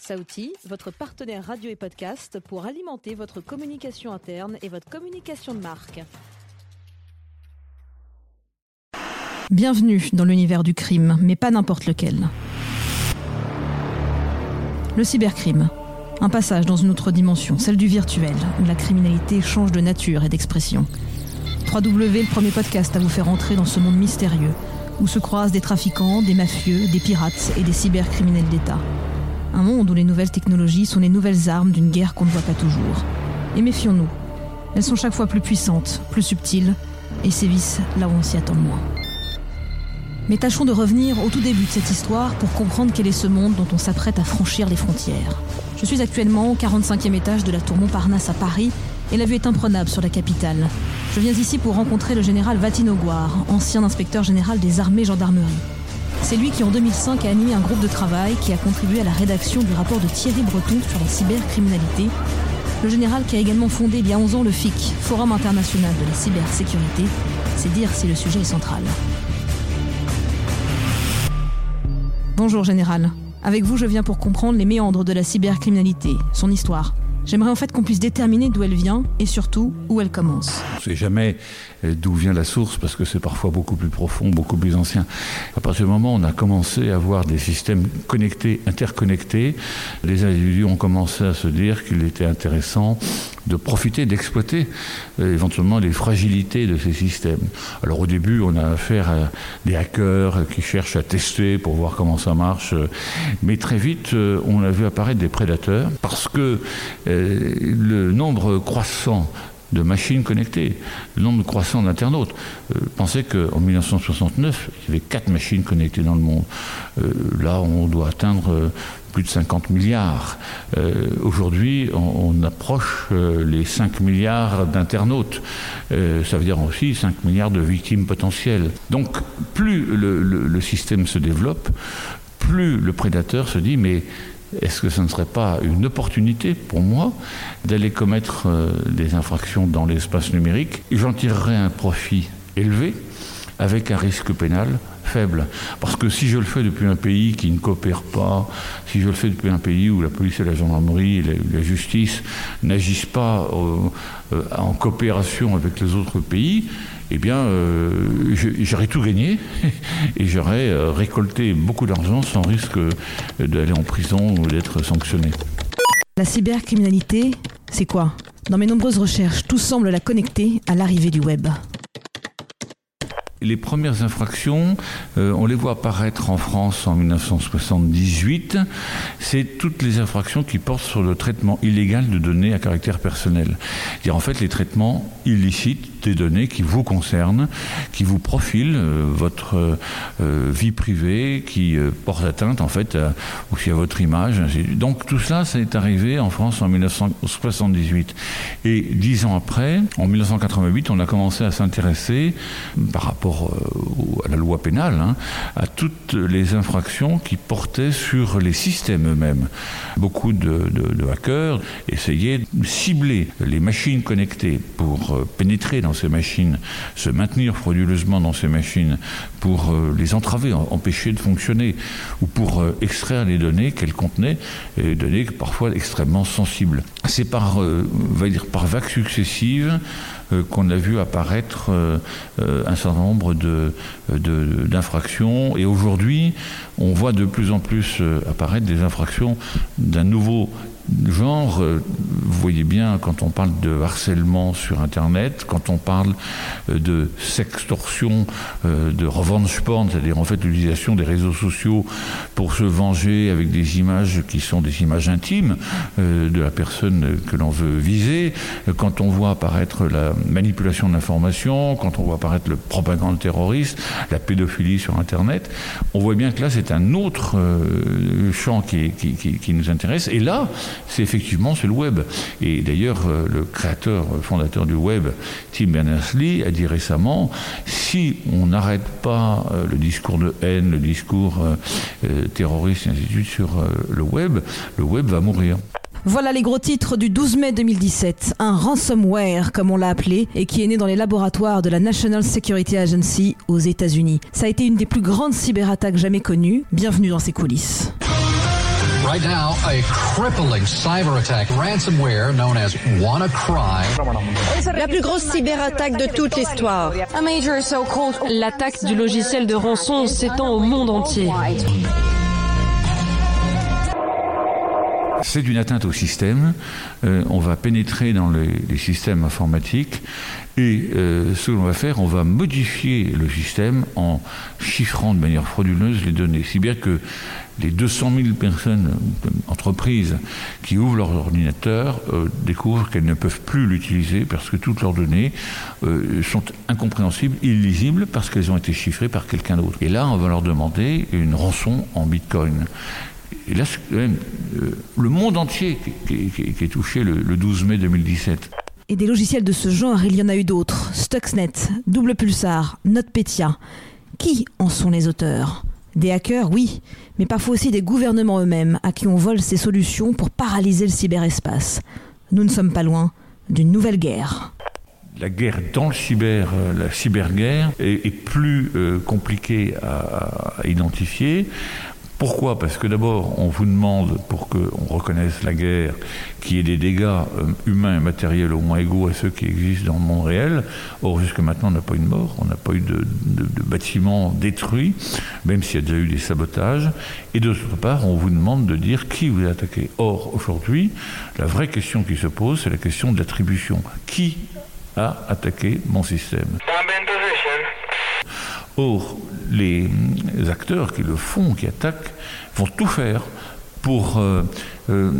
Saouti, votre partenaire radio et podcast pour alimenter votre communication interne et votre communication de marque. Bienvenue dans l'univers du crime, mais pas n'importe lequel. Le cybercrime. Un passage dans une autre dimension, celle du virtuel, où la criminalité change de nature et d'expression. 3W, le premier podcast à vous faire entrer dans ce monde mystérieux, où se croisent des trafiquants, des mafieux, des pirates et des cybercriminels d'État. Un monde où les nouvelles technologies sont les nouvelles armes d'une guerre qu'on ne voit pas toujours. Et méfions-nous. Elles sont chaque fois plus puissantes, plus subtiles, et sévissent là où on s'y attend le moins. Mais tâchons de revenir au tout début de cette histoire pour comprendre quel est ce monde dont on s'apprête à franchir les frontières. Je suis actuellement au 45e étage de la tour Montparnasse à Paris et la vue est imprenable sur la capitale. Je viens ici pour rencontrer le général Vatinogoire, ancien inspecteur général des armées gendarmerie. C'est lui qui en 2005 a animé un groupe de travail qui a contribué à la rédaction du rapport de Thierry Breton sur la cybercriminalité. Le général qui a également fondé il y a 11 ans le FIC, Forum international de la cybersécurité. C'est dire si le sujet est central. Bonjour général. Avec vous, je viens pour comprendre les méandres de la cybercriminalité, son histoire, J'aimerais en fait qu'on puisse déterminer d'où elle vient et surtout où elle commence. On ne sait jamais euh, d'où vient la source parce que c'est parfois beaucoup plus profond, beaucoup plus ancien. À partir du moment où on a commencé à avoir des systèmes connectés, interconnectés, les individus ont commencé à se dire qu'il était intéressant de profiter, d'exploiter euh, éventuellement les fragilités de ces systèmes. Alors au début, on a affaire à des hackers qui cherchent à tester pour voir comment ça marche, mais très vite, euh, on a vu apparaître des prédateurs parce que euh, le nombre croissant de machines connectées, le nombre croissant d'internautes. Euh, pensez qu'en 1969, il y avait 4 machines connectées dans le monde. Euh, là, on doit atteindre plus de 50 milliards. Aujourd'hui, on, approche les 5 milliards d'internautes. ça veut dire aussi 5 milliards de victimes potentielles. Donc, plus le système se développe, plus le prédateur se dit, mais est-ce que ce ne serait pas une opportunité pour moi d'aller commettre euh, des infractions dans l'espace numérique? J'en tirerais un profit élevé avec un risque pénal faible. Parce que si je le fais depuis un pays qui ne coopère pas, si je le fais depuis un pays où la police et la gendarmerie et la, justice n'agissent pas euh, euh, en coopération avec les autres pays, eh bien, euh, j'aurais tout gagné et j'aurais récolté beaucoup d'argent sans risque d'aller en prison ou d'être sanctionné. La cybercriminalité, c'est quoi? Dans mes nombreuses recherches, tout semble la connecter à l'arrivée du web. Les premières infractions, euh, on les voit apparaître en France en 1978. C'est toutes les infractions qui portent sur le traitement illégal de données à caractère personnel. C'est-à-dire en fait les traitements illicites des données qui vous concernent, qui vous profilent euh, votre euh, vie privée, qui portent atteinte en fait aussi à votre image. Donc tout cela, ça est arrivé en France en 1978. Et dix ans après, en 1988, on a commencé à s'intéresser par rapport euh, à la loi pénale, hein, à toutes les infractions qui portaient sur les systèmes eux-mêmes. Beaucoup de, hackers essayaient de cibler les machines connectées pour euh, pénétrer dans ces machines, se maintenir frauduleusement dans ces machines, pour euh, les entraver, empêcher de fonctionner, ou pour extraire les données qu'elles contenaient, et données parfois extrêmement sensibles. C'est par, va dire, par vagues successives euh, qu'on a vu apparaître euh, euh, un certain nombre d'infractions. Et aujourd'hui, on voit de plus en plus apparaître des infractions d'un nouveau genre, euh, vous voyez bien quand on parle de harcèlement sur Internet, quand on parle euh, de sextorsion, euh, de revenge porn, c'est-à-dire en fait l'utilisation des réseaux sociaux pour se venger avec des images qui sont des images intimes de la personne que l'on veut viser, quand on voit apparaître la manipulation de l'information, quand on voit apparaître le propagande terroriste, la pédophilie sur Internet, on voit bien que là c'est un autre champ qui, qui, qui nous intéresse. Et là, c'est effectivement le web. Et d'ailleurs, euh, le créateur, euh, fondateur du web, Tim Berners-Lee, a dit récemment si on n'arrête pas euh, le discours de haine, le discours terroriste, et ainsi de suite sur le web, le web va mourir. Voilà les gros titres du 12 mai 2017. Un ransomware, comme on l'a appelé, et qui est né dans les laboratoires de la National Security Agency aux États-Unis. Ça a été une des plus grandes cyberattaques jamais connues. Bienvenue dans ces coulisses. Right now, a crippling cyber attack, ransomware known as WannaCry. La plus grosse cyberattaque de toute l'histoire. L'attaque du logiciel de rançon s'étend au monde entier. C'est une atteinte au système. Euh, on va pénétrer dans les, systèmes informatiques et euh, ce que l'on va faire, on va modifier le système en chiffrant de manière frauduleuse les données. Si bien que les 200 000 personnes, entreprises qui ouvrent leur ordinateur euh, découvrent qu'elles ne peuvent plus l'utiliser parce que toutes leurs données sont incompréhensibles, illisibles parce qu'elles ont été chiffrées par quelqu'un d'autre. Et là, on va leur demander une rançon en bitcoin. Et là, c'est quand même euh, le monde entier qui, qui- qui est touché le, le 12 mai 2017. Et des logiciels de ce genre, il y en a eu d'autres. Stuxnet, Double Pulsar, NotPetya. Qui en sont les auteurs? Des hackers, oui, mais parfois aussi des gouvernements eux-mêmes à qui on vole ces solutions pour paralyser le cyberespace. Nous ne sommes pas loin d'une nouvelle guerre. La guerre dans le cyber, euh, la cyberguerre, est, est plus euh, compliquée à, à identifier. Pourquoi? Parce que d'abord, on vous demande, pour qu'on reconnaisse la guerre, qu'il y ait des dégâts euh, humains et matériels au moins égaux à ceux qui existent dans le monde réel. Or, jusque maintenant, on n'a pas eu de mort, on n'a pas eu de, de, de bâtiments détruits, même s'il y a déjà eu des sabotages. Et d'autre part, on vous demande de dire qui vous a attaqué. Or, aujourd'hui, la vraie question qui se pose, c'est la question de l'attribution. Qui a attaqué mon système? Or, les acteurs qui le font, qui attaquent, vont tout faire pour euh, euh,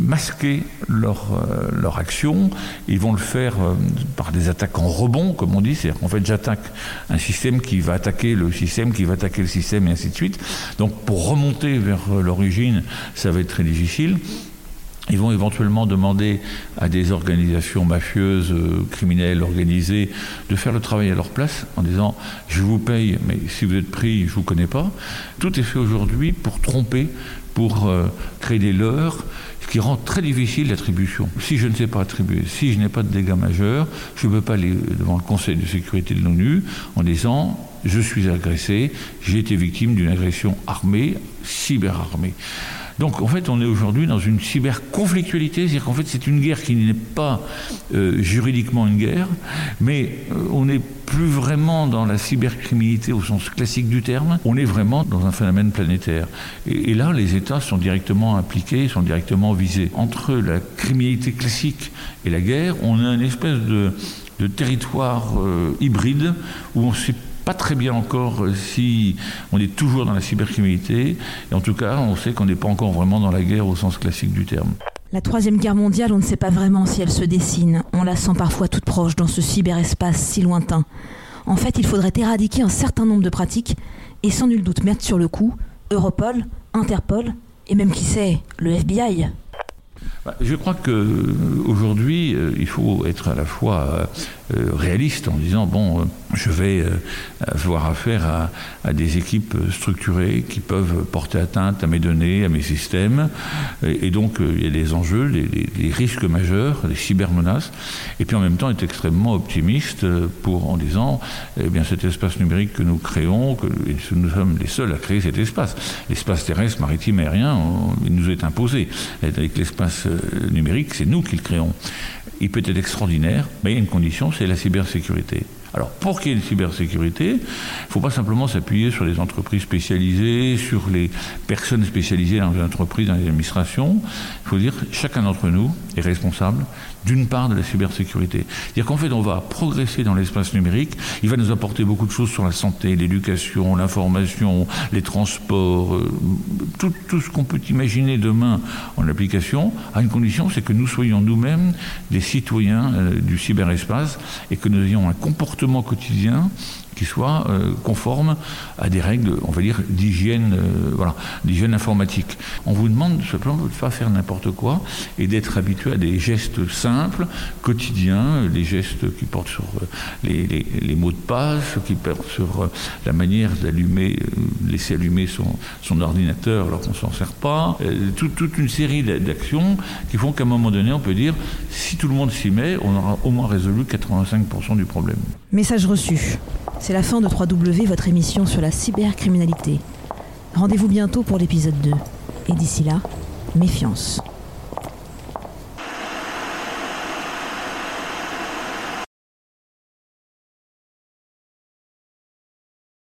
masquer leur, euh, leur action. Ils vont le faire par des attaques en rebond, comme on dit. C'est-à-dire qu'en fait, j'attaque un système qui va attaquer le système, qui va attaquer le système, et ainsi de suite. Donc, pour remonter vers l'origine, ça va être très difficile. Ils vont éventuellement demander à des organisations mafieuses, euh, criminelles, organisées, de faire le travail à leur place en disant je vous paye, mais si vous êtes pris, je vous connais pas. Tout est fait aujourd'hui pour tromper, pour euh, créer des leurres, ce qui rend très difficile l'attribution. Si je ne sais pas attribuer, si je n'ai pas de dégâts majeurs, je ne peux pas aller devant le Conseil de sécurité de l'ONU en disant je suis agressé, j'ai été victime d'une agression armée, cyberarmée. Donc en fait, on est aujourd'hui dans une cyberconflictualité, c'est-à-dire qu'en fait, c'est une guerre qui n'est pas euh, juridiquement une guerre, mais euh, on n'est plus vraiment dans la cybercriminalité au sens classique du terme, on est vraiment dans un phénomène planétaire. Et, là, les États sont directement impliqués, sont directement visés. Entre la criminalité classique et la guerre, on a une espèce de, territoire euh, hybride où on sait pas très bien encore euh, si on est toujours dans la cybercriminalité. Et en tout cas, on sait qu'on n'est pas encore vraiment dans la guerre au sens classique du terme. La troisième guerre mondiale, on ne sait pas vraiment si elle se dessine. On la sent parfois toute proche dans ce cyberespace si lointain. En fait, il faudrait éradiquer un certain nombre de pratiques et sans nul doute mettre sur le coup Europol, Interpol et même qui sait, le FBI. Bah, Je crois que euh, euh, il faut être à la fois euh, réaliste en disant bon, je vais avoir affaire à, des équipes structurées qui peuvent porter atteinte à mes données, à mes systèmes, et, donc il y a des enjeux, des, risques majeurs, des cybermenaces, et puis en même temps être extrêmement optimiste pour en disant eh bien cet espace numérique que nous créons, que nous sommes les seuls à créer cet espace. L'espace terrestre, maritime, aérien, il nous est imposé. Avec l'espace numérique, c'est nous qui le créons. Il peut être extraordinaire, mais il y a une condition, c'est la cybersécurité. Alors, pour qu'il y ait une cybersécurité, il ne faut pas simplement s'appuyer sur les entreprises spécialisées, sur les personnes spécialisées dans les entreprises, dans les administrations. Il faut dire chacun d'entre nous est responsable d'une part de la cybersécurité. C'est-à-dire qu'en fait, on va progresser dans l'espace numérique, il va nous apporter beaucoup de choses sur la santé, l'éducation, l'information, les transports, euh, tout, tout ce qu'on peut imaginer demain en application, à une condition, c'est que nous soyons nous-mêmes des citoyens euh, du cyberespace et que nous ayons un comportement quotidien qui soit euh, conforme à des règles, on va dire, d'hygiène, euh, voilà, d'hygiène informatique. On vous demande simplement de ne pas faire n'importe quoi et d'être habitué à des gestes simples, quotidiens, euh, des gestes qui portent sur euh, les, les- les mots de passe, qui portent sur euh, la manière d'allumer, euh, laisser allumer son, ordinateur alors qu'on ne s'en sert pas, euh, tout- toute une série d'a- d'actions qui font qu'à un moment donné, on peut dire, si tout le monde s'y met, on aura au moins résolu 85% du problème. Message reçu. C'est la fin de 3W, votre émission sur la cybercriminalité. Rendez-vous bientôt pour l'épisode 2. Et d'ici là, méfiance.